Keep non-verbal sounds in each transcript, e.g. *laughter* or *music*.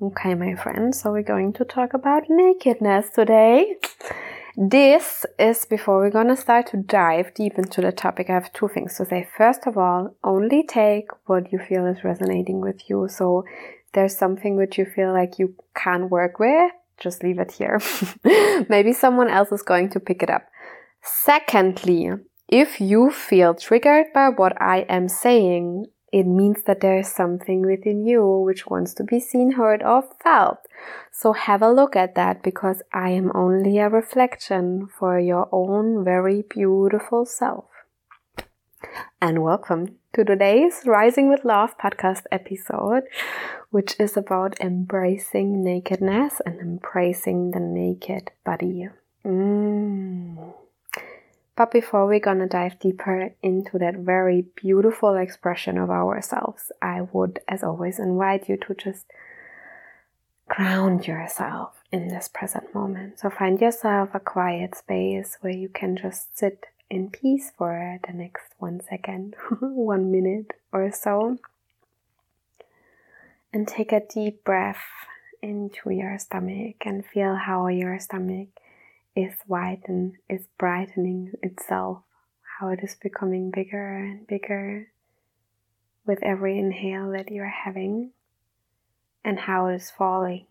Okay, my friends, so we're going to talk about nakedness today. This is before we're to start to dive deep into the topic. I have two things to say. First of all, only take what you feel is resonating with you. So there's something which you feel like you can work with, just leave it here. *laughs* Maybe someone else is going to pick it up. Secondly, if you feel triggered by what I am saying, it means that there is something within you which wants to be seen, heard, or felt. So have a look at that because I am only a reflection for your own very beautiful self. And welcome to today's Rising with Love podcast episode, which is about embracing nakedness and embracing the naked body. Mm. But before we're gonna dive deeper into that very beautiful expression of ourselves, I would, as always, invite you to just ground yourself in this present moment. So find yourself a quiet space where you can just sit in peace for the next one second, *laughs* one minute or so. And take a deep breath into your stomach and feel how your stomach is widen, is brightening itself, how it is becoming bigger and bigger with every inhale that you're having, and how it is falling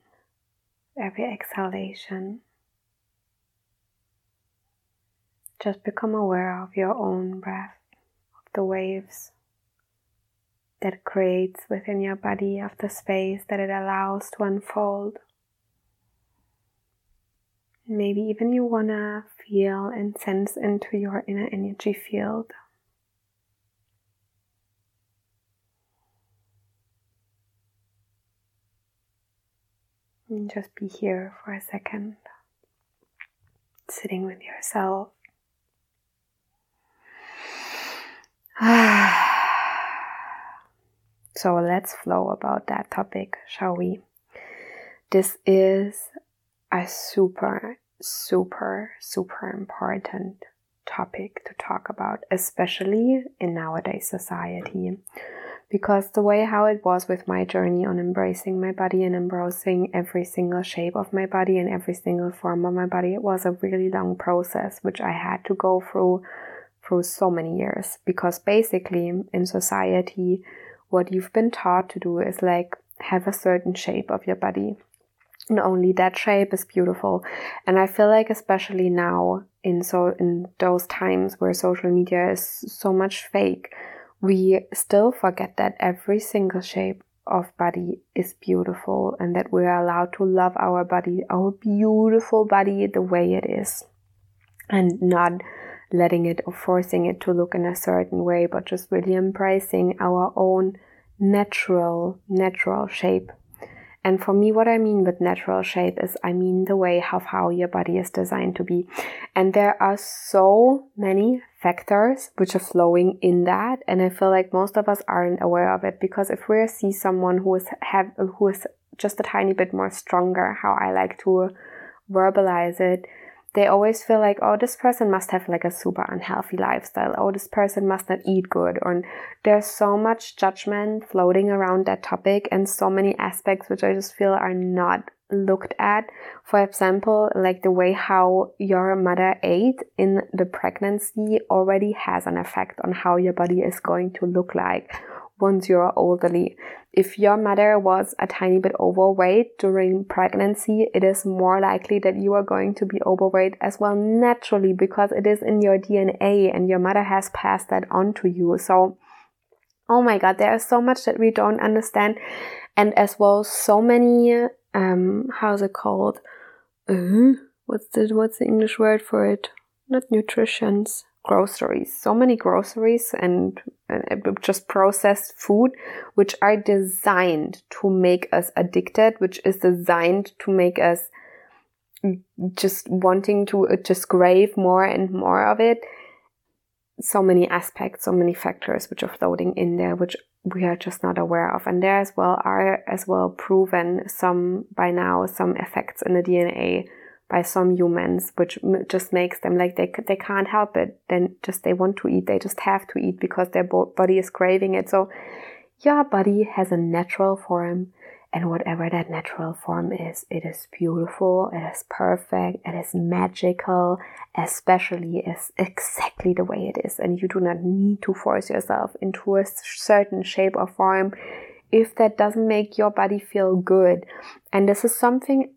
every exhalation. Just become aware of your own breath, of the waves that creates within your body, of the space that it allows to unfold. Maybe even you want to feel and sense into your inner energy field. And just be here for a second, sitting with yourself. *sighs* so let's flow about that topic, shall we? This is a super, super, super important topic to talk about, especially in nowadays society. Because the way how it was with my journey on embracing my body and embracing every single shape of my body and every single form of my body, it was a really long process which I had to go through through so many years. Because basically in society, what you've been taught to do is like have a certain shape of your body and only that shape is beautiful. And i feel like especially now in so in those times where social media is so much fake we still forget that every single shape of body is beautiful and that we are allowed to love our body our beautiful body the way it is. And not letting it or forcing it to look in a certain way but just really embracing our own natural natural shape and for me, what I mean with natural shape is I mean the way of how your body is designed to be. And there are so many factors which are flowing in that. And I feel like most of us aren't aware of it because if we see someone who is have who is just a tiny bit more stronger, how I like to verbalize it, they always feel like, oh, this person must have like a super unhealthy lifestyle. Oh, this person must not eat good. Or there's so much judgment floating around that topic and so many aspects which I just feel are not looked at. For example, like the way how your mother ate in the pregnancy already has an effect on how your body is going to look like once you're elderly. If your mother was a tiny bit overweight during pregnancy, it is more likely that you are going to be overweight as well naturally because it is in your DNA and your mother has passed that on to you. So, oh my God, there is so much that we don't understand. And as well, so many, um, how's it called? Uh, what's the, what's the English word for it? Not nutritions groceries, so many groceries and uh, just processed food, which are designed to make us addicted, which is designed to make us just wanting to uh, just crave more and more of it. So many aspects, so many factors which are floating in there, which we are just not aware of. And there as well are as well proven some by now some effects in the DNA by some humans, which just makes them like they they can't help it. Then just they want to eat, they just have to eat because their body is craving it. So your body has a natural form, And whatever that natural form is, it is beautiful, it is perfect, it is magical, especially is exactly the way it is. And you do not need to force yourself into a certain shape or form if that doesn't make your body feel good. And this is something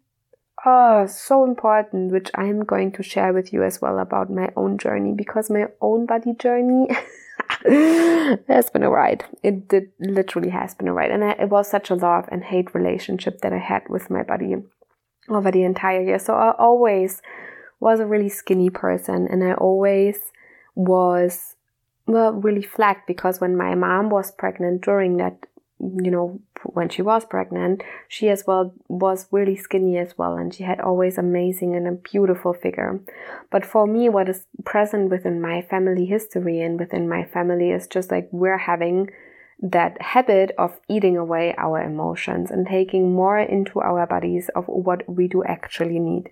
oh, so important, which I'm going to share with you as well about my own journey because my own body journey *laughs* has been a ride. It did, literally has been a ride. And I, it was such a love and hate relationship that I had with my body over the entire year. So I always was a really skinny person and I always was well really flagged because when my mom was pregnant during that you know, when she was pregnant, she as well was really skinny as well, and she had always amazing and a beautiful figure. But for me, what is present within my family history and within my family is just like we're having that habit of eating away our emotions and taking more into our bodies of what we do actually need.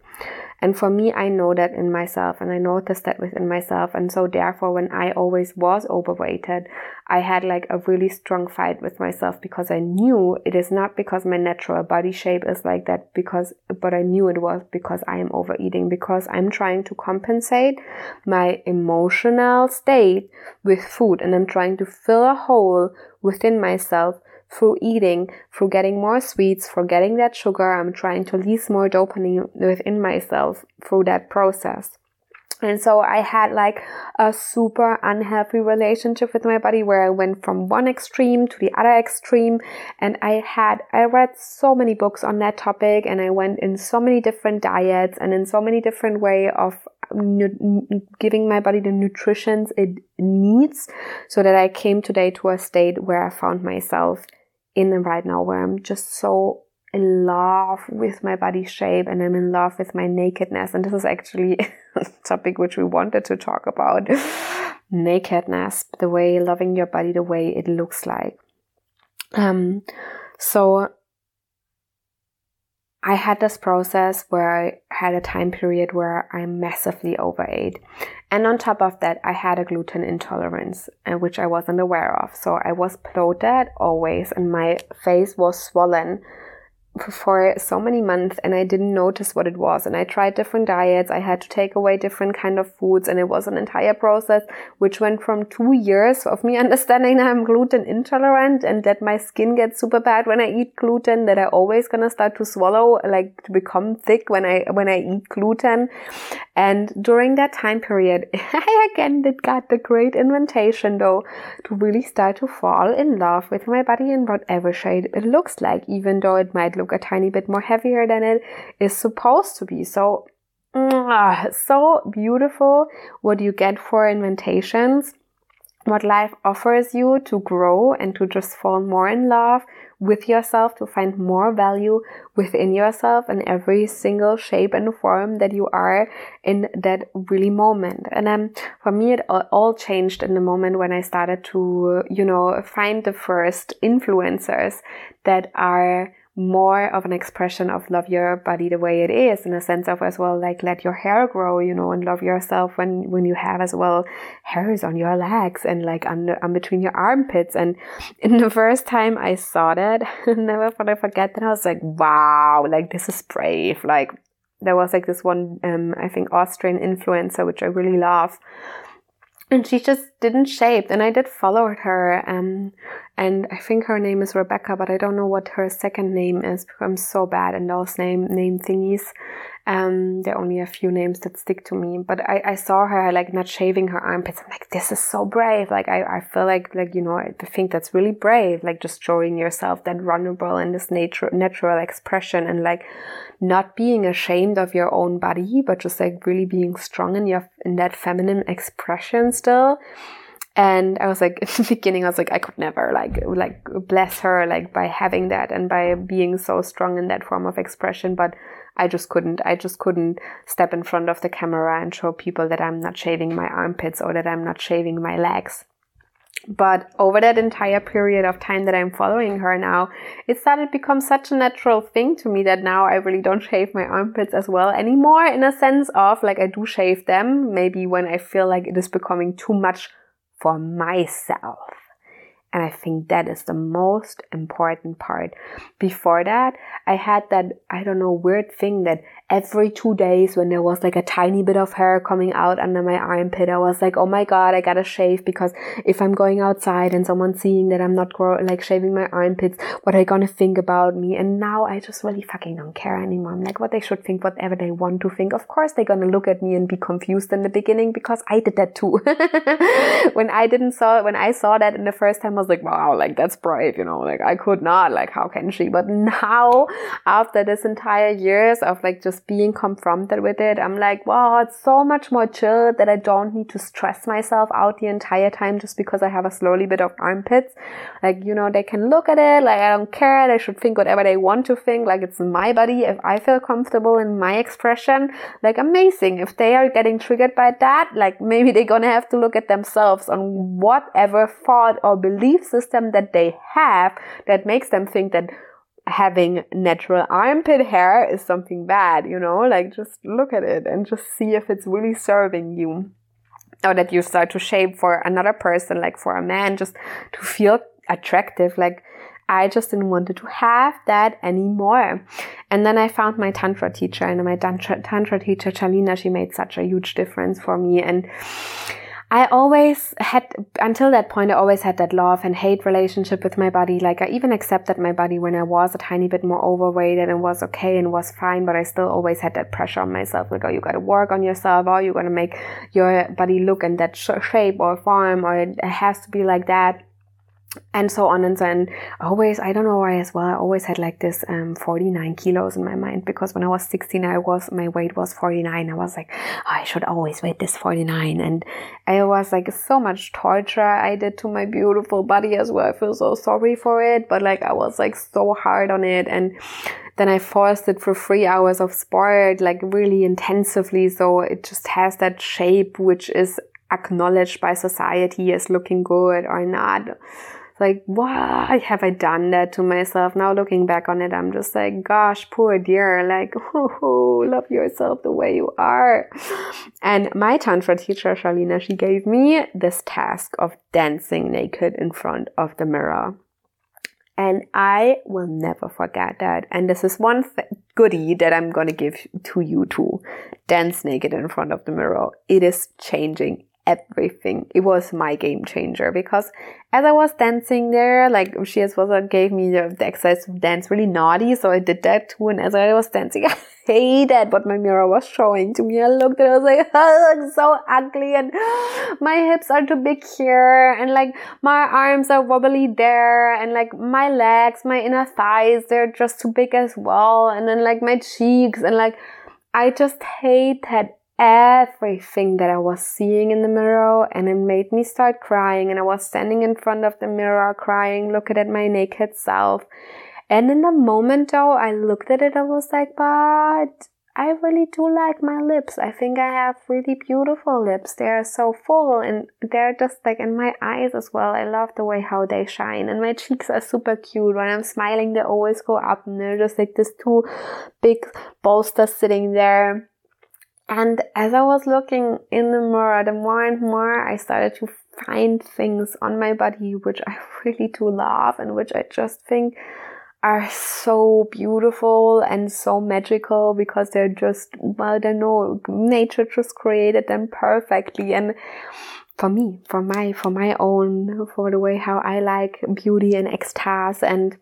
And for me, I know that in myself and I noticed that within myself. And so therefore, when I always was overweighted, I had like a really strong fight with myself because I knew it is not because my natural body shape is like that because, but I knew it was because I am overeating because I'm trying to compensate my emotional state with food and I'm trying to fill a hole within myself through eating, through getting more sweets, through getting that sugar. I'm trying to release more dopamine within myself through that process. And so I had like a super unhealthy relationship with my body where I went from one extreme to the other extreme. And I had, I read so many books on that topic and I went in so many different diets and in so many different way of nu- giving my body the nutrition it needs so that I came today to a state where I found myself in right now where I'm just so in love with my body shape and I'm in love with my nakedness. And this is actually *laughs* a topic which we wanted to talk about *gasps* nakedness, the way loving your body, the way it looks like. Um, so I had this process where I had a time period where I massively overate. And on top of that, I had a gluten intolerance, uh, which I wasn't aware of. So I was bloated always, and my face was swollen for so many months and I didn't notice what it was. And I tried different diets. I had to take away different kind of foods and it was an entire process which went from two years of me *laughs* understanding I'm gluten intolerant and that my skin gets super bad when I eat gluten, that I always gonna start to swallow, like to become thick when I, when I eat gluten. And during that time period, *laughs* I again did got the great invitation though to really start to fall in love with my body in whatever shade it looks like, even though it might look look a tiny bit more heavier than it is supposed to be. So, so beautiful what you get for invitations what life offers you to grow and to just fall more in love with yourself, to find more value within yourself in every single shape and form that you are in that really moment. And um, for me, it all changed in the moment when I started to, you know, find the first influencers that are more of an expression of love your body the way it is in a sense of as well like let your hair grow you know and love yourself when when you have as well hairs on your legs and like under um, between your armpits. And in the first time i saw that *laughs* never will I forget that i was like wow like this is brave. Like there was like this one um i think austrian influencer which i really love. And she just didn't shape and i did follow her um, and i think her name is rebecca but i don't know what her second name is because i'm so bad in those name name thingies. Um, there are only a few names that stick to me but I, I saw her like not shaving her armpits. I'm like this is so brave. Like i, I feel like like you know i think that's really brave like just showing yourself that vulnerable and this nature natural expression and like not being ashamed of your own body, but just like really being strong in your in that feminine expression still. And I was like, *laughs* in the beginning, I was like, I could never like like bless her like by having that and by being so strong in that form of expression. But I just couldn't. I just couldn't step in front of the camera and show people that I'm not shaving my armpits or that I'm not shaving my legs. But over that entire period of time that I'm following her now, it started to become such a natural thing to me that now I really don't shave my armpits as well anymore in a sense of like I do shave them maybe when I feel like it is becoming too much for myself. And I think that is the most important part. Before that, I had that, I don't know, weird thing that every two days when there was like a tiny bit of hair coming out under my armpit, I was like, oh my God, I gotta shave because if I'm going outside and someone's seeing that I'm not grow- like shaving my armpits, what are they gonna think about me? And now I just really fucking don't care anymore. I'm like, what they should think, whatever they want to think. Of course, they're gonna look at me and be confused in the beginning because I did that too. *laughs* when I didn't saw, when I saw that in the first time, I was like, wow, like that's brave, you know, like I could not, like how can she? But now, after this entire years of like just being confronted with it, I'm like, wow, it's so much more chill that I don't need to stress myself out the entire time just because I have a slowly bit of armpits. Like, you know, they can look at it, like I don't care, they should think whatever they want to think, like it's my body. If I feel comfortable in my expression, like amazing. If they are getting triggered by that, like maybe they're gonna have to look at themselves on whatever thought or belief system that they have that makes them think that having natural armpit hair is something bad, you know, like just look at it and just see if it's really serving you. Or that you start to shave for another person, like for a man, just to feel attractive. Like I just didn't want to have that anymore. And then I found my Tantra teacher and my Tantra, Tantra teacher, Chalina, she made such a huge difference for me. And I always had, until that point, I always had that love and hate relationship with my body. Like I even accepted my body when I was a tiny bit more overweight and it was okay and was fine, but I still always had that pressure on myself. Like, oh, you gotta work on yourself or you gotta make your body look in that shape or form or it has to be like that and so on and so on. Always, I don't know why as well. I always had like this um, 49 kilos in my mind because when I was 16, I was my weight was 49. I was like, oh, I should always weigh this 49, and I was like so much torture I did to my beautiful body as well. I feel so sorry for it, but like I was like so hard on it, and then I forced it for three hours of sport, like really intensively, so it just has that shape which is acknowledged by society as looking good or not like, why have I done that to myself? Now looking back on it, I'm just like, gosh, poor dear, like, *laughs* oh, love yourself the way you are. And my Tantra teacher, Charlina, she gave me this task of dancing naked in front of the mirror. And I will never forget that. And this is one th- goodie that I'm going to give to you too. Dance naked in front of the mirror. It is changing everything. It was my game changer because as I was dancing there, like she as well gave me the, exercise to dance really naughty, so I did that too. And as I was dancing, *laughs* I hated what my mirror was showing to me. I looked and I was like, *laughs* oh, looks so ugly, and *gasps* my hips are too big here, and like my arms are wobbly there, and like my legs, my inner thighs, they're just too big as well, and then like my cheeks, and like I just hate that everything that I was seeing in the mirror and it made me start crying and I was standing in front of the mirror crying, looking at my naked self. And in the moment though, I looked at it, I was like, but I really do like my lips. I think I have really beautiful lips. They're so full and they're just like in my eyes as well. I love the way how they shine and my *laughs* cheeks are super cute. When I'm smiling, they always go up and they're just like this two big bolsters sitting there and as I was looking in the mirror, the more and more I started to find things on my body which I *laughs* really do love and which I just think are so beautiful and so magical because they're just, well, don't know, nature just created them perfectly. And for me, for my, for my own, for the way how I like beauty and ecstasy and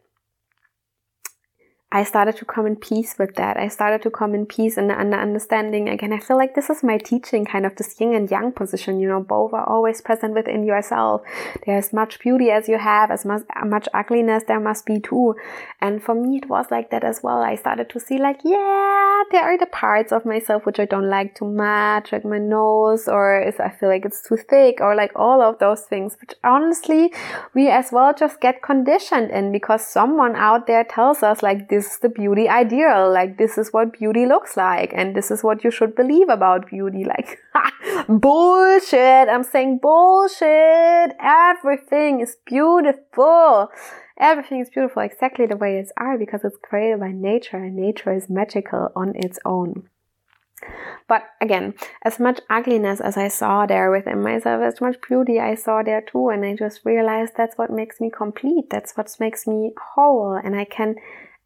I started to come in peace with that. I started to come in peace and under understanding again. I feel like this is my teaching, kind of this yin and yang position. You know, both are always present within yourself. There's much beauty as you have, as much, much ugliness there must be too. And for me, it was like that as well. I started to see like, yeah, there are the parts of myself which I don't like too much, like my nose, or I feel like it's too thick, or like all of those things, which honestly, we as well just get conditioned in because someone out there tells us like this is the beauty ideal. Like, this is what beauty looks like. And this is what you should believe about beauty. Like, *laughs* bullshit. I'm saying bullshit. Everything is beautiful. Everything is beautiful exactly the way it's are because it's created by nature and nature is magical on its own. But again, as much ugliness as I saw there within myself, as much beauty I saw there too, and I just realized that's what makes me complete. That's what makes me whole, and I can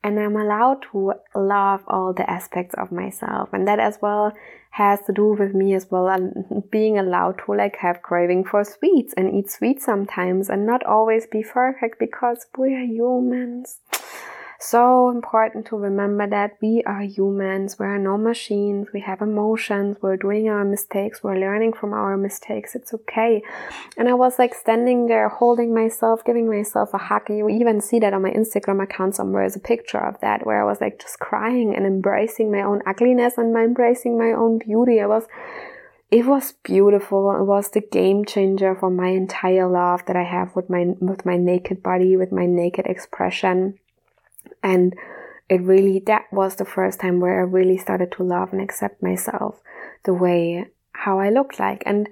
and I'm allowed to love all the aspects of myself. And that as well has to do with me as well and *laughs* being allowed to like have craving for sweets and eat sweets sometimes and not always be perfect because we are humans so important to remember that we are humans, we are no machines, we have emotions, we're doing our mistakes, we're learning from our mistakes, it's okay. And I was like standing there holding myself, giving myself a hug. You even see that on my Instagram account somewhere is a picture of that where I was like just crying and embracing my own ugliness and my embracing my own beauty. I was it was beautiful. It was the game changer for my entire love that I have with my with my naked body, with my naked expression. And it really, that was the first time where I really started to love and accept myself the way how I look like. And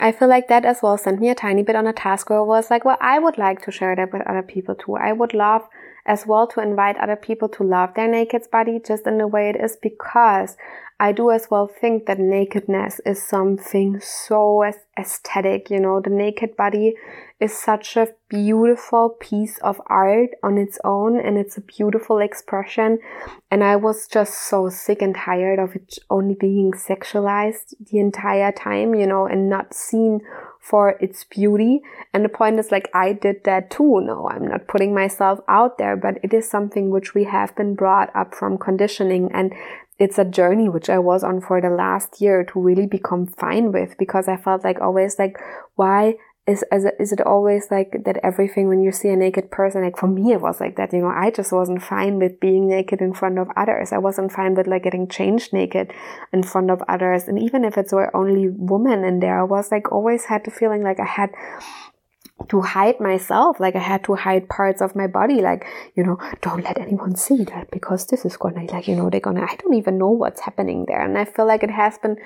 I feel like that as well sent me a tiny bit on a task where I was like, well, I would like to share that with other people too. I would love as well to invite other people to love their naked body just in the way it is because I do as well think that nakedness is something so aesthetic. You know, the naked body is such a beautiful piece of art on its own and it's a beautiful expression. And I was just so sick and tired of it only being sexualized the entire time, you know, and not seen for its beauty. And the point is like, I did that too. No, I'm not putting myself out there, but it is something which we have been brought up from conditioning. And it's a journey which I was on for the last year to really become fine with because I felt like always like, why is, is is it always like that everything when you see a naked person, like for me, it was like that, you know, I just wasn't fine with being naked in front of others. I wasn't fine with like getting changed naked in front of others. And even if it's were only women in there, I was like always had the feeling like I had to hide myself like i had to hide parts of my body like you know don't let anyone see that because this is gonna like you know they're gonna i don't even know what's happening there and i feel like it has been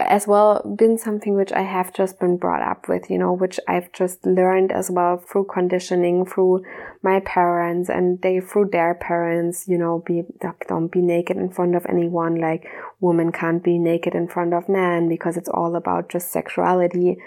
as well been something which i have just been brought up with you know which i've just learned as well through conditioning through my parents and they through their parents you know be don't be naked in front of anyone. Like woman can't be naked in front of man because it's all about just sexuality.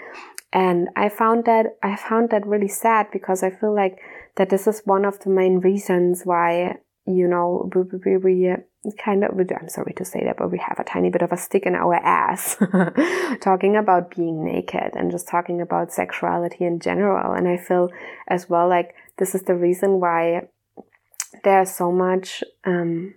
And I found that I found that really sad because I feel like that this is one of the main reasons why you know we, we, we kind of I'm sorry to say that, but we have a tiny bit of a stick in our ass *laughs* talking about being naked and just talking about sexuality in general. And I feel as well like this is the reason why there's so much um,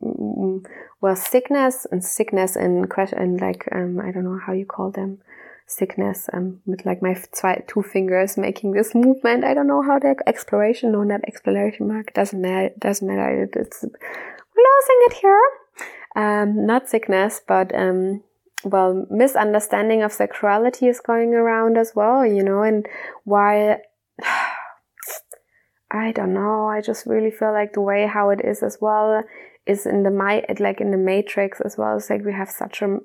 well sickness and sickness and question and like um, I don't know how you call them sickness um, with like my two fingers making this movement. I don't know how the exploration, no, not exploration mark, doesn't matter, doesn't matter. It's losing it here. Um, not sickness, but um, well, misunderstanding of sexuality is going around as well, you know, and why *sighs* I don't know. I just really feel like the way how it is as well is in the my like in the matrix as well. It's like we have such a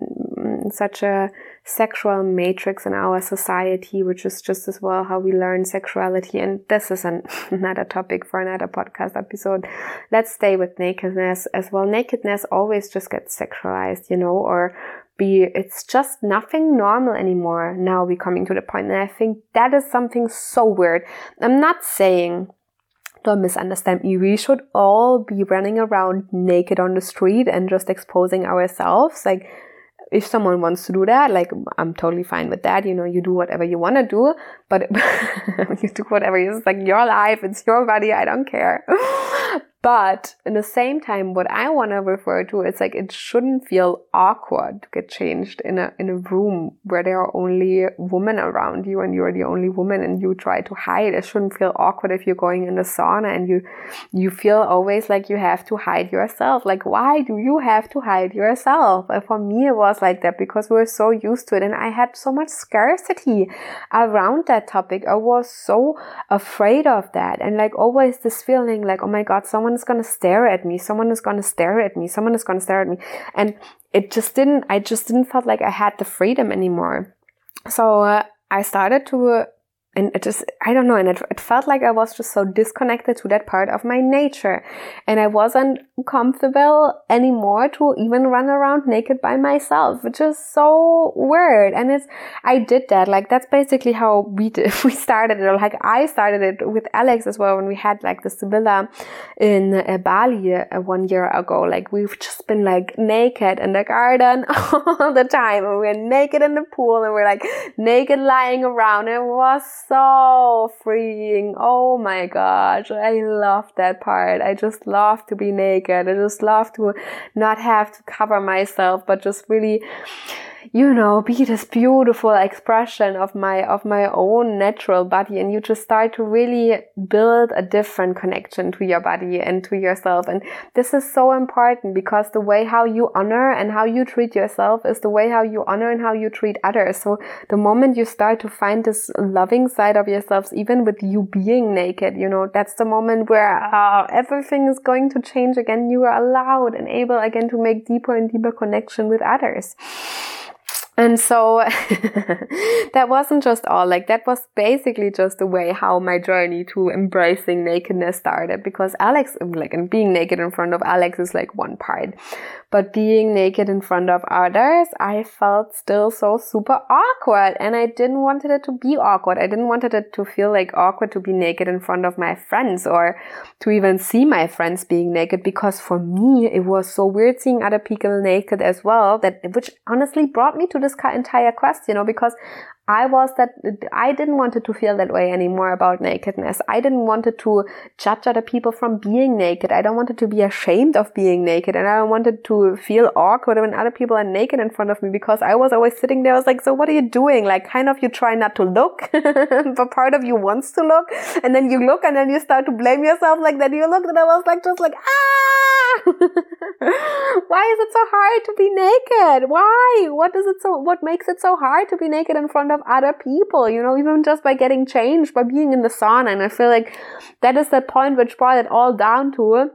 such a sexual matrix in our society, which is just as well how we learn sexuality. And this is an, *laughs* another topic for another podcast episode. Let's stay with nakedness as well. Nakedness always just gets sexualized, you know, or be it's just nothing normal anymore now we're coming to the point and i think that is something so weird i'm not saying don't misunderstand me. We should all be running around naked on the street and just exposing ourselves. Like, if someone wants to do that, like I'm totally fine with that. You know, you do whatever you want to do, but *laughs* you do whatever. It's like your life. It's your body. I don't care. *laughs* But in the same time, what I want to refer to is like it shouldn't feel awkward to get changed in a in a room where there are only women around you and you're the only woman and you try to hide. It shouldn't feel awkward if you're going in the sauna and you you feel always like you have to hide yourself. Like why do you have to hide yourself? And for me, it was like that because we were so used to it, and I had so much scarcity around that topic. I was so afraid of that, and like always this feeling like oh my god, someone is going to stare at me. Someone is going to stare at me. Someone is going to stare at me. And it just didn't, I just didn't felt like I had the freedom anymore. So uh, I started to and it just i don't know and it, it felt like i was just so disconnected to that part of my nature. And i wasn't comfortable anymore to even run around naked by myself which is so weird. And it's i did that. Like that's basically how we *laughs* did we started it. Like i started it with alex as well when we had like the villa in uh, bali uh, one year ago. Like we've just been like naked in the garden *laughs* all the time. And we we're naked in the pool and we're like naked lying around. It was so freeing. Oh my gosh. I love that part. I just love to be naked. I just love to not have to cover myself, but just really you know, be this beautiful expression of my, of my own natural body. And you just start to really build a different connection to your body and to yourself. And this is so important because the way how you honor and how you treat yourself is the way how you honor and how you treat others. So the moment you start to find this loving side of yourselves, even with you being naked, you know, that's the moment where uh, everything is going to change again. You are allowed and able again to make deeper and deeper connection with others. And so *laughs* that wasn't just all, like that was basically just the way how my journey to embracing nakedness started because Alex, like, and being naked in front of Alex is like one part. But being naked in front of others, I felt still so super awkward and I didn't want it to be awkward. I didn't want it to feel like awkward to be naked in front of my friends or to even see my friends being naked because for me, it was so weird seeing other people naked as well that, which honestly brought me to this entire quest, you know, because I was that I didn't want to feel that way anymore about nakedness. I didn't want to judge other people from being naked. I don't wanted to be ashamed of being naked and I wanted to feel awkward when other people are naked in front of me because I was always sitting there. I was like, so what are you doing? Like kind of you try not to look, *laughs* but part of you wants to look and then you look and then you start to blame yourself like that. You look and I was like, just like, ah, *laughs* why is it so hard to be naked? Why? What is it so, what makes it so hard to be naked in front of of other people, you know, even just by getting changed, by being in the sauna. And I feel like that is the point which brought it all down to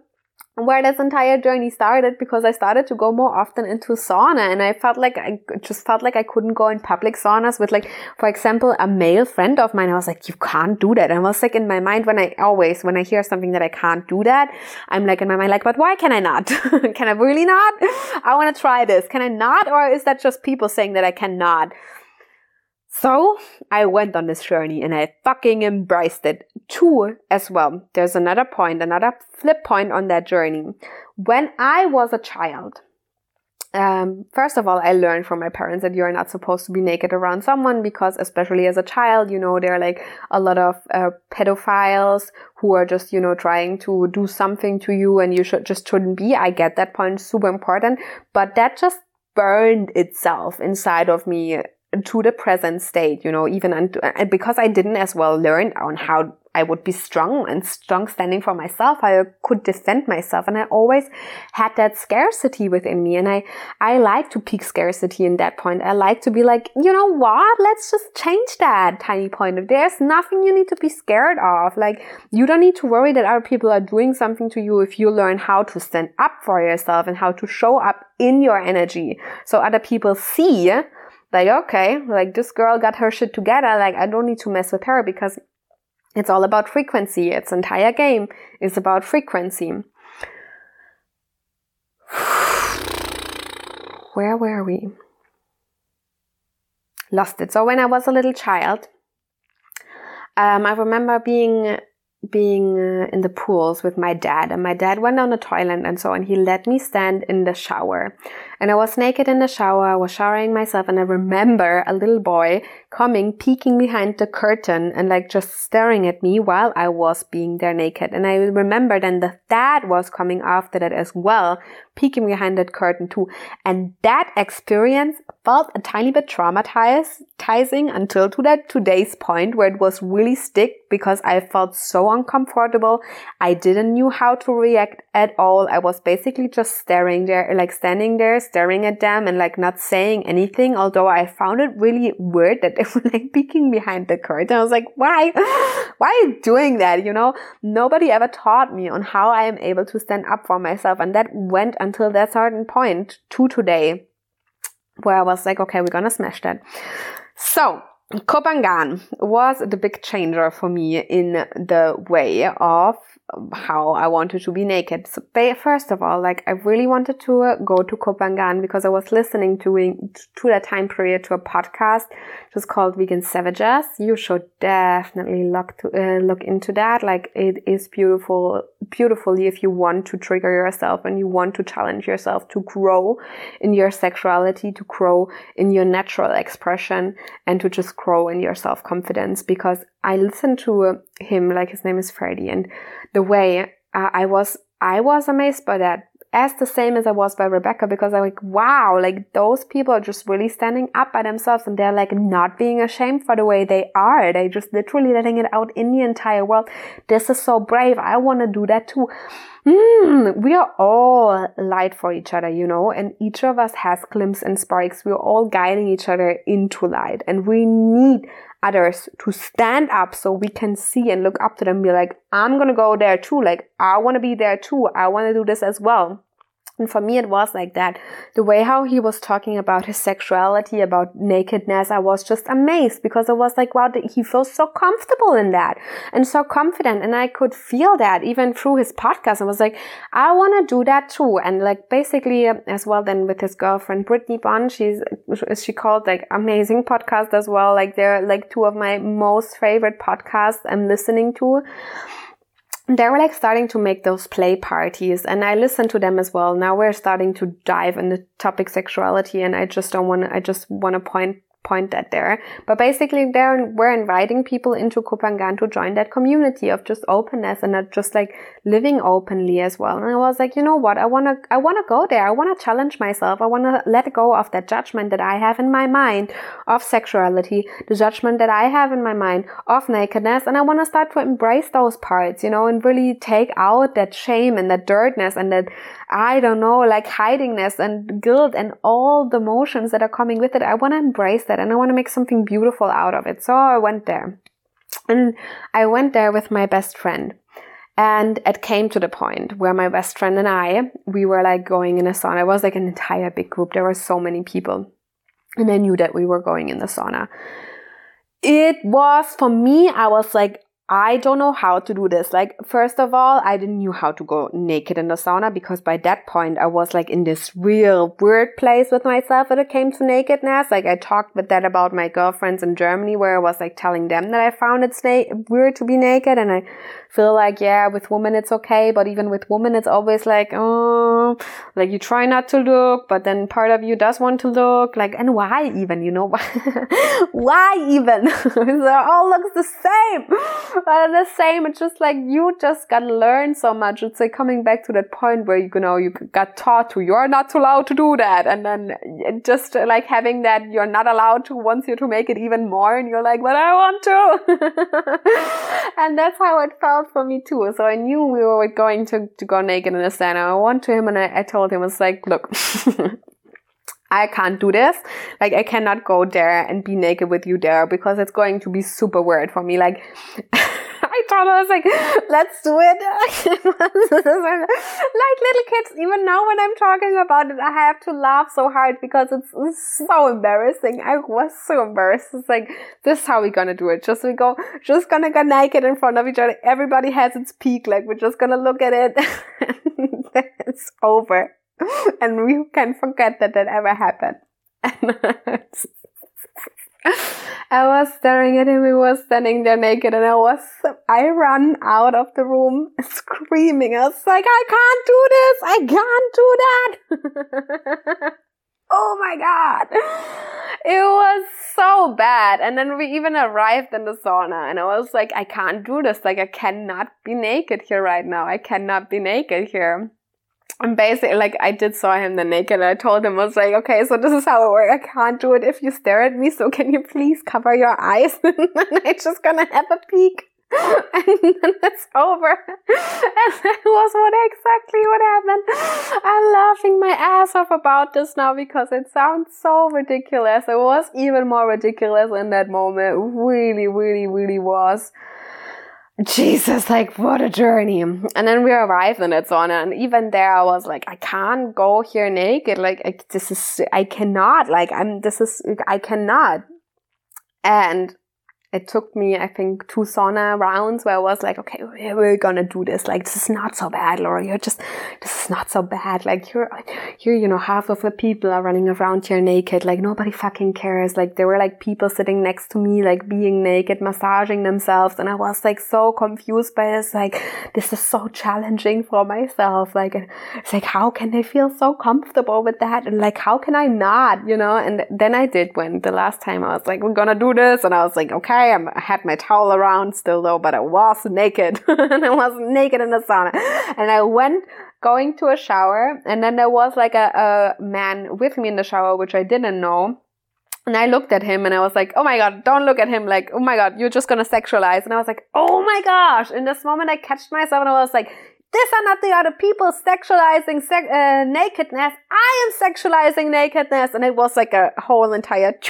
where this entire journey started because I started to go more often into sauna and I felt like I just felt like I couldn't go in public saunas with like, for example, a male friend of mine. I was like, you can't do that. And I was like in my mind when I always, when I hear something that I can't do that, I'm like in my mind, like, but why can I not? *laughs* can I really not? I want to try this. Can I not? Or is that just people saying that I cannot? So I went on this journey and I fucking embraced it too as well. There's another point, another flip point on that journey. When I was a child, um, first of all, I learned from my parents that you're not supposed to be naked around someone because, especially as a child, you know, there are like a lot of uh, pedophiles who are just, you know, trying to do something to you and you should just shouldn't be. I get that point, super important, but that just burned itself inside of me to the present state, you know, even and, and because I didn't as well learn on how I would be strong and strong standing for myself. I could defend myself and I always had that scarcity within me. And I, I like to peak scarcity in that point. I like to be like, you know what? Let's just change that tiny point. of there's nothing you need to be scared of, like you don't need to worry that other people are doing something to you if you learn how to stand up for yourself and how to show up in your energy. So other people see like, okay, like this girl got her shit together. Like, I don't need to mess with her because it's all about frequency. Its entire game is about frequency. *sighs* Where were we? Lost it. So when I was a little child, um, I remember being being uh, in the pools with my dad and my dad went down the toilet and so on he let me stand in the shower and i was naked in the shower i was showering myself and i remember a little boy coming peeking behind the curtain and like just staring at me while i was being there naked and i remember then the dad was coming after that as well peeking behind that curtain too and that experience felt a tiny bit traumatizing until to that today's point where it was really stick because i felt so uncomfortable. I didn't know how to react at all. I was basically just staring there, like standing there, staring at them and like not saying anything. Although I found it really weird that they *laughs* were like peeking behind the curtain. I was like, why? *laughs* why are you doing that? You know, nobody ever taught me on how I am able to stand up for myself. And that went until that certain point to today where I was like, okay, we're going to smash that. So Koh Phangan was the big changer for me in the way of how I wanted to be naked. So first of all, like I really wanted to uh, go to Koh Phangan because I was listening to to that time period to a podcast just called Vegan Savages. You should definitely look to uh, look into that. Like it is beautiful, beautifully if you want to trigger yourself and you want to challenge yourself to grow in your sexuality, to grow in your natural expression, and to just grow in your self confidence. Because I listened to him, like his name is Freddie, and the way uh, I was, I was amazed by that. As the same as I was by Rebecca, because I'm like, wow, like those people are just really standing up by themselves and they're like not being ashamed for the way they are. They just literally letting it out in the entire world. This is so brave. I want to do that too. Mm, we are all light for each other, you know, and each of us has glimpses and sparks. We're all guiding each other into light and we need others to stand up so we can see and look up to them be like, I'm gonna go there too. Like, I wanna be there too. I wanna do this as well. And for me, it was like that. The way how he was talking about his sexuality, about nakedness, I was just amazed because I was like, wow, he feels so comfortable in that and so confident. And I could feel that even through his podcast. I was like, I want to do that too. And like basically uh, as well, then with his girlfriend, Brittany Bond, she's, she called like amazing podcast as well. Like they're like two of my most favorite podcasts I'm listening to they were like starting to make those play parties and I listened to them as well. Now we're starting to dive in the topic sexuality and I just don't want to, I just want to point point that there. But basically, there we're inviting people into Koh Phangan to join that community of just openness and not just like living openly as well. And I was like, you know what? I want to, I want to go there. I want to challenge myself. I want to let go of that judgment that I have in my mind of sexuality, the judgment that I have in my mind of nakedness. And I want to start to embrace those parts, you know, and really take out that shame and that dirtness and that, I don't know, like hidingness and guilt and all the emotions that are coming with it. I want to embrace that and I want to make something beautiful out of it. So I went there. And I went there with my best friend. And it came to the point where my best friend and I, we were like going in a sauna. It was like an entire big group. There were so many people. And I knew that we were going in the sauna. It was, for me, I was like, I don't know how to do this. Like, first of all, I didn't know how to go naked in the sauna because by that point I was like in this real weird place with myself when it came to nakedness. Like, I talked with that about my girlfriends in Germany where I was like telling them that I found it weird to be naked and I feel like, yeah, with women it's okay, but even with women it's always like, oh, like you try not to look, but then part of you does want to look. Like, and why even, you know? *laughs* why even? *laughs* it all looks the same. But the same, it's just like you just gotta learn so much. It's like coming back to that point where you, you know, you got taught to, you're not allowed to do that. And then uh, just uh, like having that you're not allowed to wants you to make it even more. And you're like, but I want to. *laughs* and that's how it felt for me too. So I knew we were going to, to go naked in the sauna. I went to him and I, I told him, I was like, look, *laughs* I can't do this. Like, I cannot go there and be naked with you there because it's going to be super weird for me. Like, *laughs* I told her, I was like, let's do it. *laughs* like little kids, even now when I'm talking about it, I have to laugh so hard because it's, so embarrassing. I was so embarrassed. It's like, this is how we're gonna do it. Just we go, just gonna get naked in front of each other. Everybody has its peak. Like, we're just gonna look at it. *laughs* it's over. *laughs* and we can forget that that ever happened. *laughs* I was staring at him. He was standing there naked, and I was, I ran out of the room screaming. I was like, I can't do this. I can't do that. *laughs* oh my God. It was so bad. And then we even arrived in the sauna, and I was like, I can't do this. Like, I cannot be naked here right now. I cannot be naked here and basically like I did saw him the naked I told him I was like, okay, so this is how it works. I can't do it if you stare at me, so can you please cover your eyes? *laughs* and I'm just gonna have a peek. *laughs* and then it's over. *laughs* And that was what exactly what happened. I'm laughing my ass off about this now because it sounds so ridiculous. It was even more ridiculous in that moment. Really, really, really was. Jesus, like what a journey. And then we arrived in sauna and even there I was like, I can't go here naked. Like I, this is, I cannot, like I'm, this is, I cannot. And it took me, I think, two sauna rounds where I was like, okay, we're gonna do this. Like, this is not so bad, Laura. You're just, this is not so bad. Like, you're, you're, you know, half of the people are running around here naked. Like, nobody fucking cares. Like, there were like people sitting next to me, like being naked, massaging themselves. And I was like so confused by this. Like, this is so challenging for myself. Like, it's like, how can they feel so comfortable with that? And like, how can I not, you know? And then I did when the last time I was like, we're gonna do this. And I was like, okay I, had my towel around still though, but I was naked *laughs* and I was naked in the sauna and I went going to a shower and then there was like a, a man with me in the shower, which I didn't know. And I looked at him and I was like, oh my God, don't look at him. Like, oh my God, you're just going to sexualize. And I was like, oh my gosh. In this moment, I catched myself and I was like, these are not the other people sexualizing uh, nakedness. I am sexualizing nakedness. And it was like a whole entire *laughs*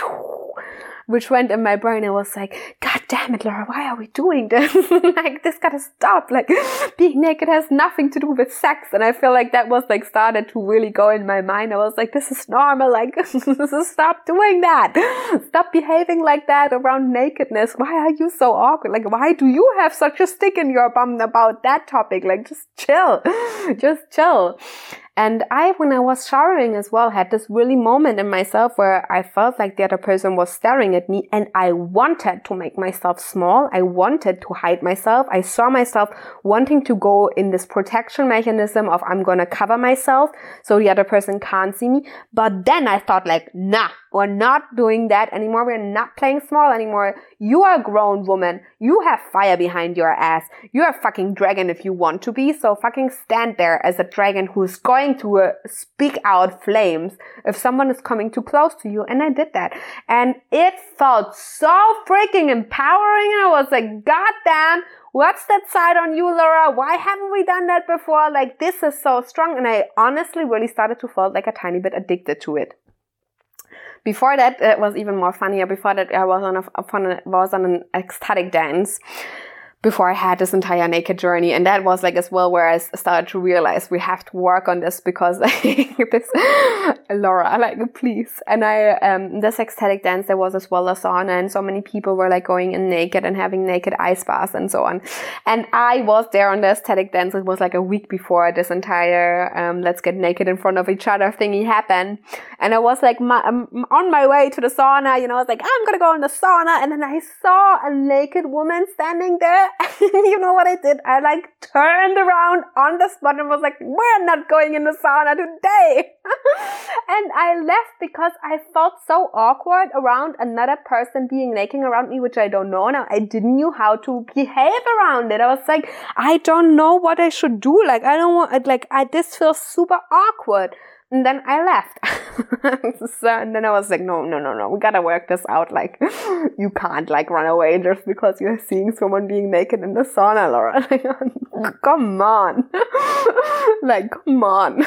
which went in my brain. I was like, God damn it, Laura, why are we doing this? *laughs* like, this gotta stop. Like, *laughs* being naked has nothing to do with sex. And I feel like that was like started to really go in my mind. I was like, this is normal. Like, *laughs* stop doing that. Stop behaving like that around nakedness. Why are you so awkward? Like, why do you have such a stick in your bum about that topic? Like, just chill. just chill. And I, when I was showering as well, had this really moment in myself where I felt like the other person was staring at me and I wanted to make myself small. I wanted to hide myself. I saw myself wanting to go in this protection mechanism of I'm going to cover myself so the other person can't see me. But then I thought like, nah, we're not doing that anymore. We're not playing small anymore. You are a grown woman. You have fire behind your ass. You're a fucking dragon if you want to be. So fucking stand there as a dragon who's going to uh, speak out flames if someone is coming too close to you. And I did that. And it felt so freaking empowering. And I was like, God damn, what's that side on you, Laura? Why haven't we done that before? Like, this is so strong. And I honestly really started to feel like a tiny bit addicted to it. Before that, it was even more funnier. Before that, I was on a, was on an ecstatic dance before I had this entire naked journey. And that was like as well where I started to realize we have to work on this because *laughs* this, Laura, like, please. And I, um, this ecstatic dance, there was as well a sauna and so many people were like going in naked and having naked ice baths and so on. And I was there on the ecstatic dance. It was like a week before this entire, um, let's get naked in front of each other thingy happened. And I was like my, um, on my way to the sauna, you know, I was like, I'm gonna go in the sauna. And then I saw a naked woman standing there *laughs* you know what I did? I like turned around on the spot and was like, we're not going in the sauna today. *laughs* and I left because I felt so awkward around another person being naked around me, which I don't know now. I didn't know how to behave around it. I was like, I don't know what I should do. Like, I don't want, like, I, this feels super awkward. And then I left. *laughs* so, and then I was like, no, no, no, no, we gotta work this out. Like, *laughs* you can't like run away just because you're seeing someone being naked in the sauna, Laura. *laughs* Come on. like, come on.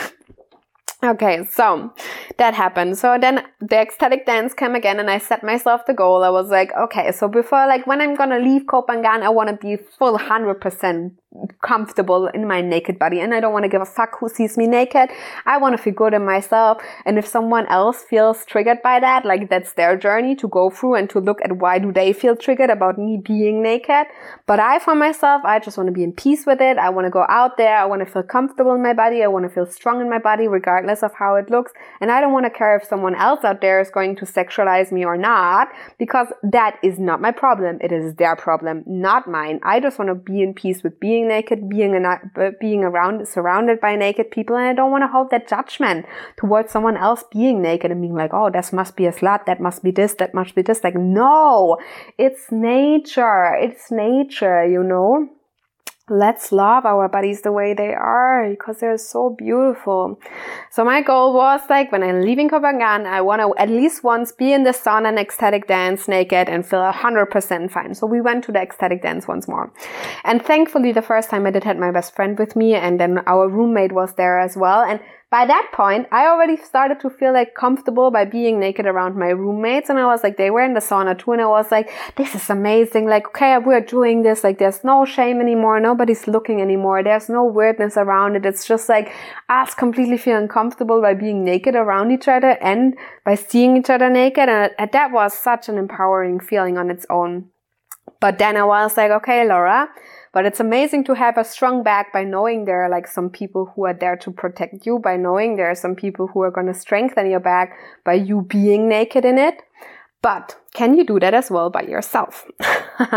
Okay, so that happened. So then the ecstatic dance came again and I set myself the goal. I was like, okay, so before like when I'm gonna leave Koh I wanna be full 100% comfortable in my naked body and I don't want to give a fuck who sees me naked. I want to feel good in myself. And if someone else feels triggered by that, like that's their journey to go through and to look at why do they feel triggered about me being naked. But I, for myself, I just want to be in peace with it. I want to go out there. I want to feel comfortable in my body. I want to feel strong in my body regardless of how it looks. And I don't want to care if someone else out there is going to sexualize me or not because that is not my problem. It is their problem, not mine. I just want to be in peace with being being naked, being a, being around, surrounded by naked people. And I don't want to hold that judgment towards someone else being naked and being like, oh, this must be a slut. That must be this. That must be this. Like, no, it's nature. It's nature, you know? Let's love our bodies the way they are because they're so beautiful. So my goal was like when I'm leaving Phangan, I want to at least once be in the sauna and ecstatic dance naked and feel 100% fine. So we went to the ecstatic dance once more. And thankfully the first time I did had my best friend with me and then our roommate was there as well. And by that point, I already started to feel like comfortable by being naked around my roommates. And I was like, they were in the sauna too. And I was like, this is amazing. Like, okay, we're doing this. Like, there's no shame anymore. Nobody's looking anymore. There's no weirdness around it. It's just like us completely feeling comfortable by being naked around each other and by seeing each other naked. And that was such an empowering feeling on its own. But then I was like, okay, Laura, but it's amazing to have a strong back by knowing there are like some people who are there to protect you, by knowing there are some people who are going to strengthen your back by you being naked in it. But can you do that as well by yourself? *laughs* oh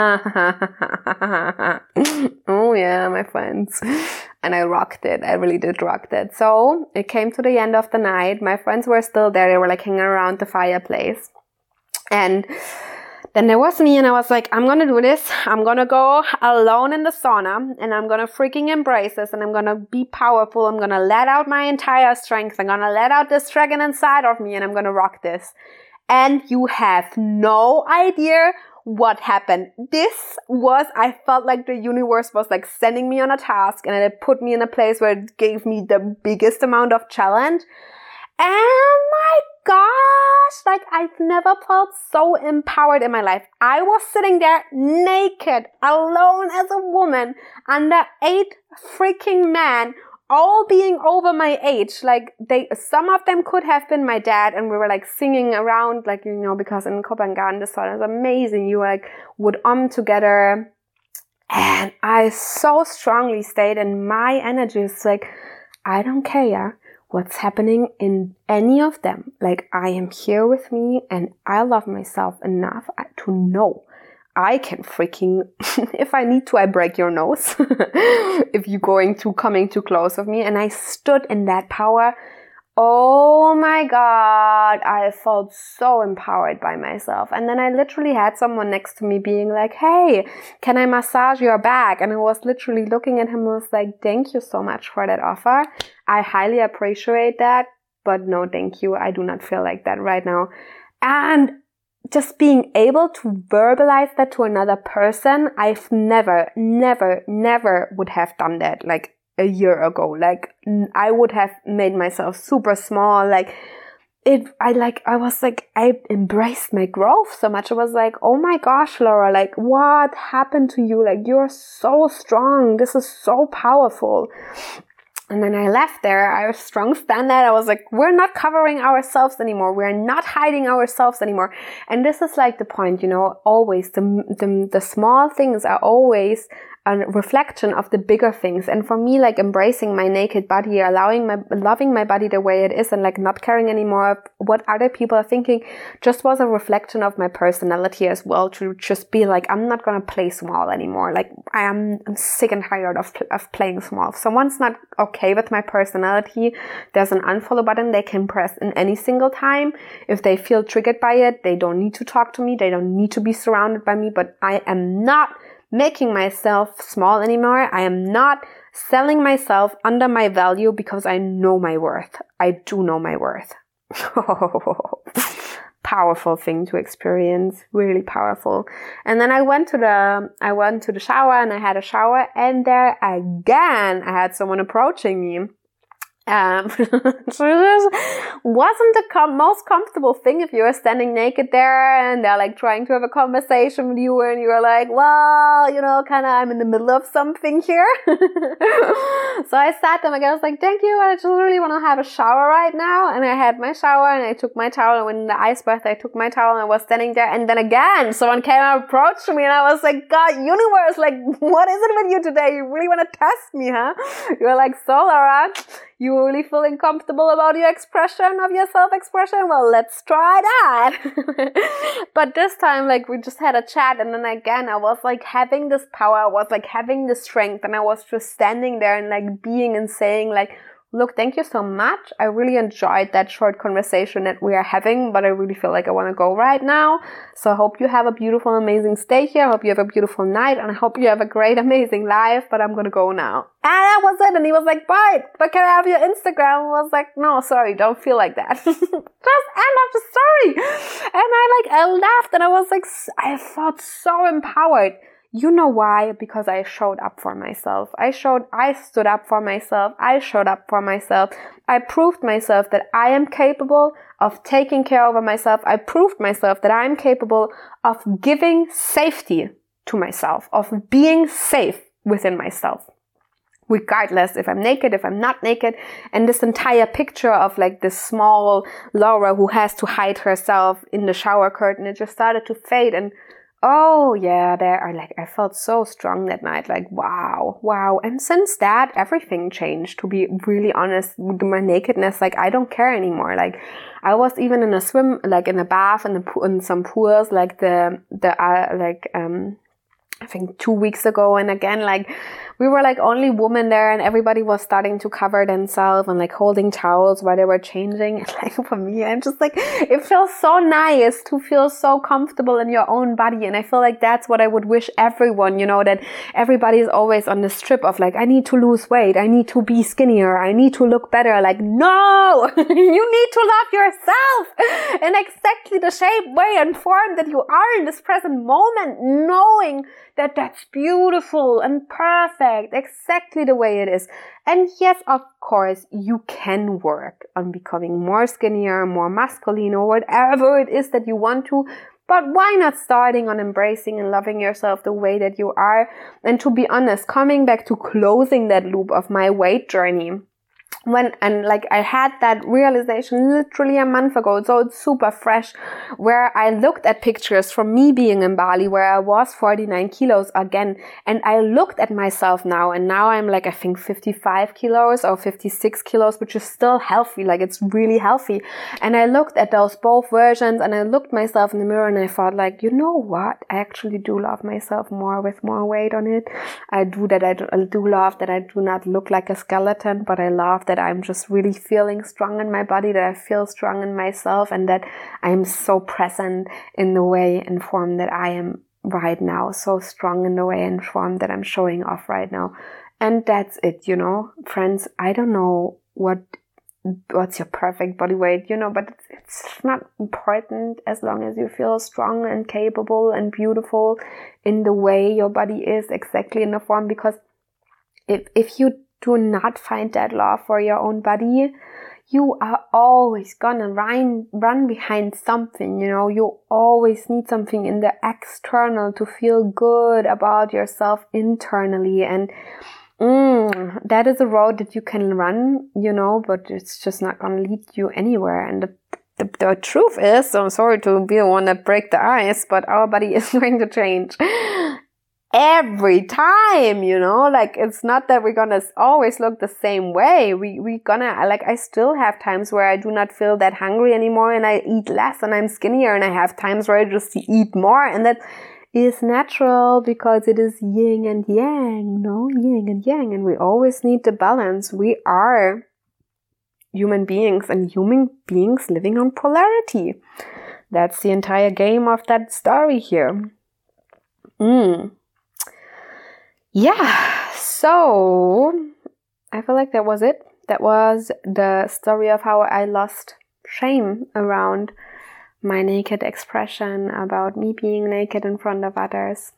yeah, my friends. And I rocked it. I really did rock it. So it came to the end of the night. My friends were still there. They were like hanging around the fireplace. And then there was me and I was like, I'm gonna do this. I'm gonna go alone in the sauna and I'm gonna freaking embrace this and I'm gonna be powerful. I'm gonna let out my entire strength. I'm gonna let out this dragon inside of me and I'm gonna rock this. And you have no idea what happened. This was, I felt like the universe was like sending me on a task and it put me in a place where it gave me the biggest amount of challenge. And my gosh, like I've never felt so empowered in my life. I was sitting there naked, alone as a woman, under eight freaking men, all being over my age. Like they, some of them could have been my dad, and we were like singing around, like you know, because in Koh Phangan the sun is amazing. You like would um together, and I so strongly stayed in my energy. It's like I don't care what's happening in any of them. Like I am here with me and I love myself enough uh, to know I can freaking, *laughs* if I need to, I break your nose. *laughs* if you're going to coming too close of me. And I stood in that power Oh my God, I felt so empowered by myself. And then I literally had someone next to me being like, Hey, can I massage your back? And I was literally looking at him and was like, Thank you so much for that offer. I highly appreciate that, but no, thank you. I do not feel like that right now. And just being able to verbalize that to another person, I've never, never, never would have done that. Like a year ago. Like I would have made myself super small. Like it, I like, I was like, I embraced my growth so much. I was like, oh my gosh, Laura, like what happened to you? Like you're so strong. This is so powerful. And then I left there. I was strong stand that. I was like, we're not covering ourselves anymore. We're not hiding ourselves anymore. And this is like the point, you know, always the, the, the small things are always a reflection of the bigger things. And for me, like embracing my naked body, allowing my, loving my body the way it is and like not caring anymore what other people are thinking just was a reflection of my personality as well to just be like, I'm not going to play small anymore. Like I am, I'm sick and tired of, of playing small. If someone's not okay with my personality, there's an unfollow button they can press in any single time. If they feel triggered by it, they don't need to talk to me. They don't need to be surrounded by me, but I am not making myself small anymore. I am not selling myself under my value because I know my worth. I do know my worth. *laughs* powerful thing to experience really powerful and then i went to the i went to the shower and i had a shower and there again i had someone approaching me um, *laughs* wasn't the com- most comfortable thing if you were standing naked there and they're like trying to have a conversation with you and you're like, well, you know, kind of, I'm in the middle of something here. *laughs* so I sat them again. I was like, thank you. I just really want to have a shower right now. And I had my shower and I took my towel. And when the ice bath, I took my towel and I was standing there. And then again, someone came and approached me and I was like, God, universe, like, what is it with you today? You really want to test me, huh? *laughs* You're like, so You really feeling comfortable about your expression of your self expression? Well, let's try that. *laughs* but this time, like, we just had a chat, and then again, I was like having this power, I was like having the strength, and I was just standing there and like being and saying, like, Look, thank you so much. I really enjoyed that short conversation that we are having, but I really feel like I want to go right now. So I hope you have a beautiful, amazing stay here. I hope you have a beautiful night and I hope you have a great, *laughs* amazing life, but I'm going to go now. And that was it. And he was like, bye, but can I have your Instagram? I was like, no, sorry, don't feel like that. *laughs* Just end of the story. And I like, I laughed and I was like, I felt so empowered You know why? Because I showed up for myself. I showed, I stood up for myself. I showed up for myself. I proved myself that I am capable of taking care of myself. I proved myself that I am capable of giving safety to myself, of being safe within myself regardless if I'm naked, if I'm not naked. And this entire picture of like this small Laura who has to hide herself in the shower curtain, it just started to fade. And oh yeah, there i like, I felt so strong that night. Like, wow, wow. And since that, everything changed, to be really honest with my nakedness. Like, I don't care anymore. Like, I was even in a swim, like in a bath in, the, in some pools, like the, the, uh, like, um, I think two weeks ago. And again, like, we were like only women there and everybody was starting to cover themselves and like holding towels while they were changing. And *laughs* like for me, I'm just like, it feels so nice to feel so comfortable in your own body. And I feel like that's what I would wish everyone, you know, that everybody is always on this trip of like, I need to lose weight. I need to be skinnier. I need to look better. Like, no, *laughs* you need to love yourself in exactly the shape, way and form that you are in this present moment, knowing that that's beautiful and perfect, exactly the way it is. And yes, of course, you can work on becoming more skinnier, more masculine, or whatever it is that you want to. But why not starting on embracing and loving yourself the way that you are? And to be honest, coming back to closing that loop of my weight journey, when and like I had that realization literally a month ago, so it's super fresh, where I looked at pictures from me being in Bali where I was 49 kilos again, and I looked at myself now, and now I'm like I think 55 kilos or 56 kilos, which is still healthy, like it's really healthy. And I looked at those both versions, and I looked myself in the mirror, and I thought like, you know what? I actually do love myself more with more weight on it. I do that. I do, I do love that I do not look like a skeleton, but I love that I'm just really feeling strong in my body, that I feel strong in myself, and that I'm so present in the way and form that I am right now, so strong in the way and form that I'm showing off right now. And that's it, you know, friends. I don't know what what's your perfect body weight, you know, but it's, it's not important as long as you feel strong and capable and beautiful in the way your body is exactly in the form because if if you do not find that love for your own body, you are always gonna run, run behind something, you know, you always need something in the external to feel good about yourself internally. And mm, that is a road that you can run, you know, but it's just not gonna lead you anywhere. And the, the, the truth is, I'm sorry to be the one that break the ice, but our body *laughs* is going to change every time, you know, like it's not that we're gonna always look the same way. We, we gonna, like, I still have times where I do not feel that hungry anymore and I eat less and I'm skinnier and I have times where I just eat more and that is natural because it is yin and yang, no? Yin and yang and we always need the balance. We are human beings and human beings living on polarity. That's the entire game of that story here. Mm yeah, so I feel like that was it. That was the story of how I lost shame around my naked expression, about me being naked in front of others,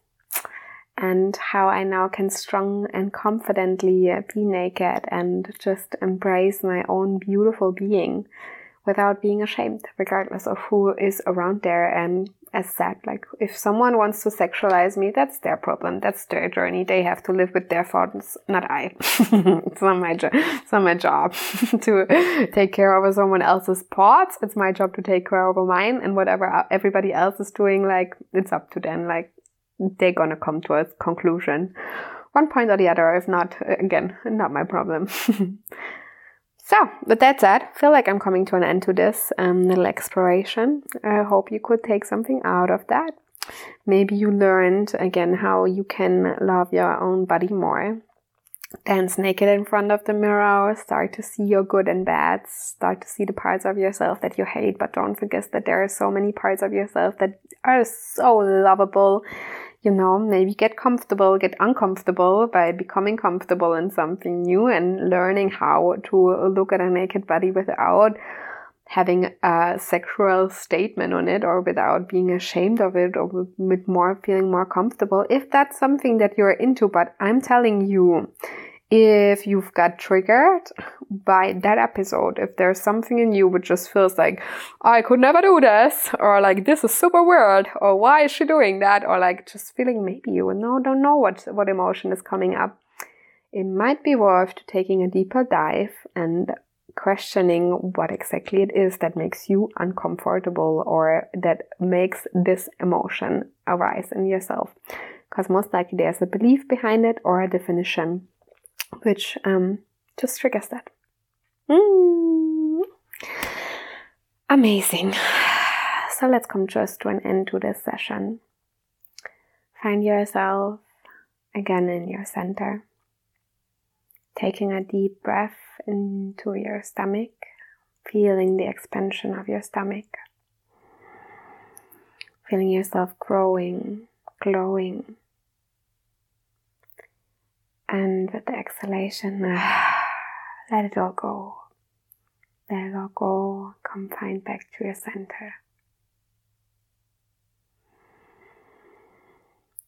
and how I now can strong and confidently uh, be naked and just embrace my own beautiful being without being ashamed, regardless of who is around there and as said, like if someone wants to sexualize me, that's their problem. That's their journey. They have to live with their thoughts, not I. *laughs* it's not my job. It's not my job to take care of someone else's thoughts. It's my job to take care of mine and whatever everybody else is doing. Like it's up to them. Like they're gonna come to a conclusion, one point or the other. If not, again, not my problem. *laughs* So, with that said, I feel like I'm coming to an end to this um, little exploration. I hope you could take something out of that. Maybe you learned again how you can love your own body more. Dance naked in front of the mirror, start to see your good and bad, start to see the parts of yourself that you hate, but don't forget that there are so many parts of yourself that are so lovable you know, maybe get comfortable, get uncomfortable by becoming comfortable in something new and learning how to look at a naked body without having a sexual statement on it or without being ashamed of it or with more feeling more comfortable. If that's something that you're into but i'm telling you if you've got triggered by that episode, if there's something in you which just feels like, I could never do this, or like, this is super weird, or why is she doing that, or like just feeling maybe you know, don't know what, what emotion is coming up, it might be worth taking a deeper dive and questioning what exactly it is that makes you uncomfortable or that makes this emotion arise in yourself. Because most likely there's a belief behind it or a definition which um, just triggers that. Mm. Amazing. *sighs* So let's come just to an end to this session. Find yourself again in your center. Taking a deep breath into your stomach, feeling the expansion of your stomach. Feeling yourself growing, glowing, and with the exhalation, *sighs* let it all go. Let it all go. Come find back to your center.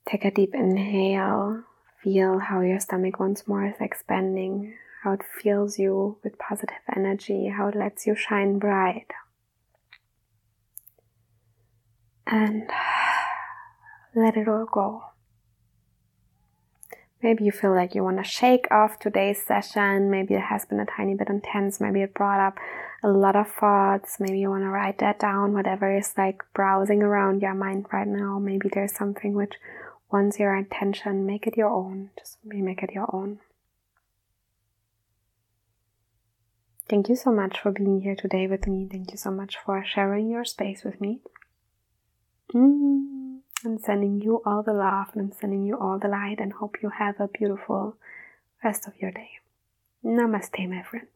Take a deep inhale. Feel how your stomach once more is expanding, how it fills you with positive energy, how it lets you shine bright. And *sighs* let it all go. Maybe you feel like you want to shake off today's session. Maybe it has been a tiny bit intense. Maybe it brought up a lot of thoughts. Maybe you want to write that down, whatever is like browsing around your mind right now. Maybe there's something which wants your attention. Make it your own. Just make it your own. Thank you so much for being here today with me. Thank you so much for sharing your space with me. Mm. I'm sending you all the love and I'm sending you all the light and hope you have a beautiful rest of your day. Namaste, my friends.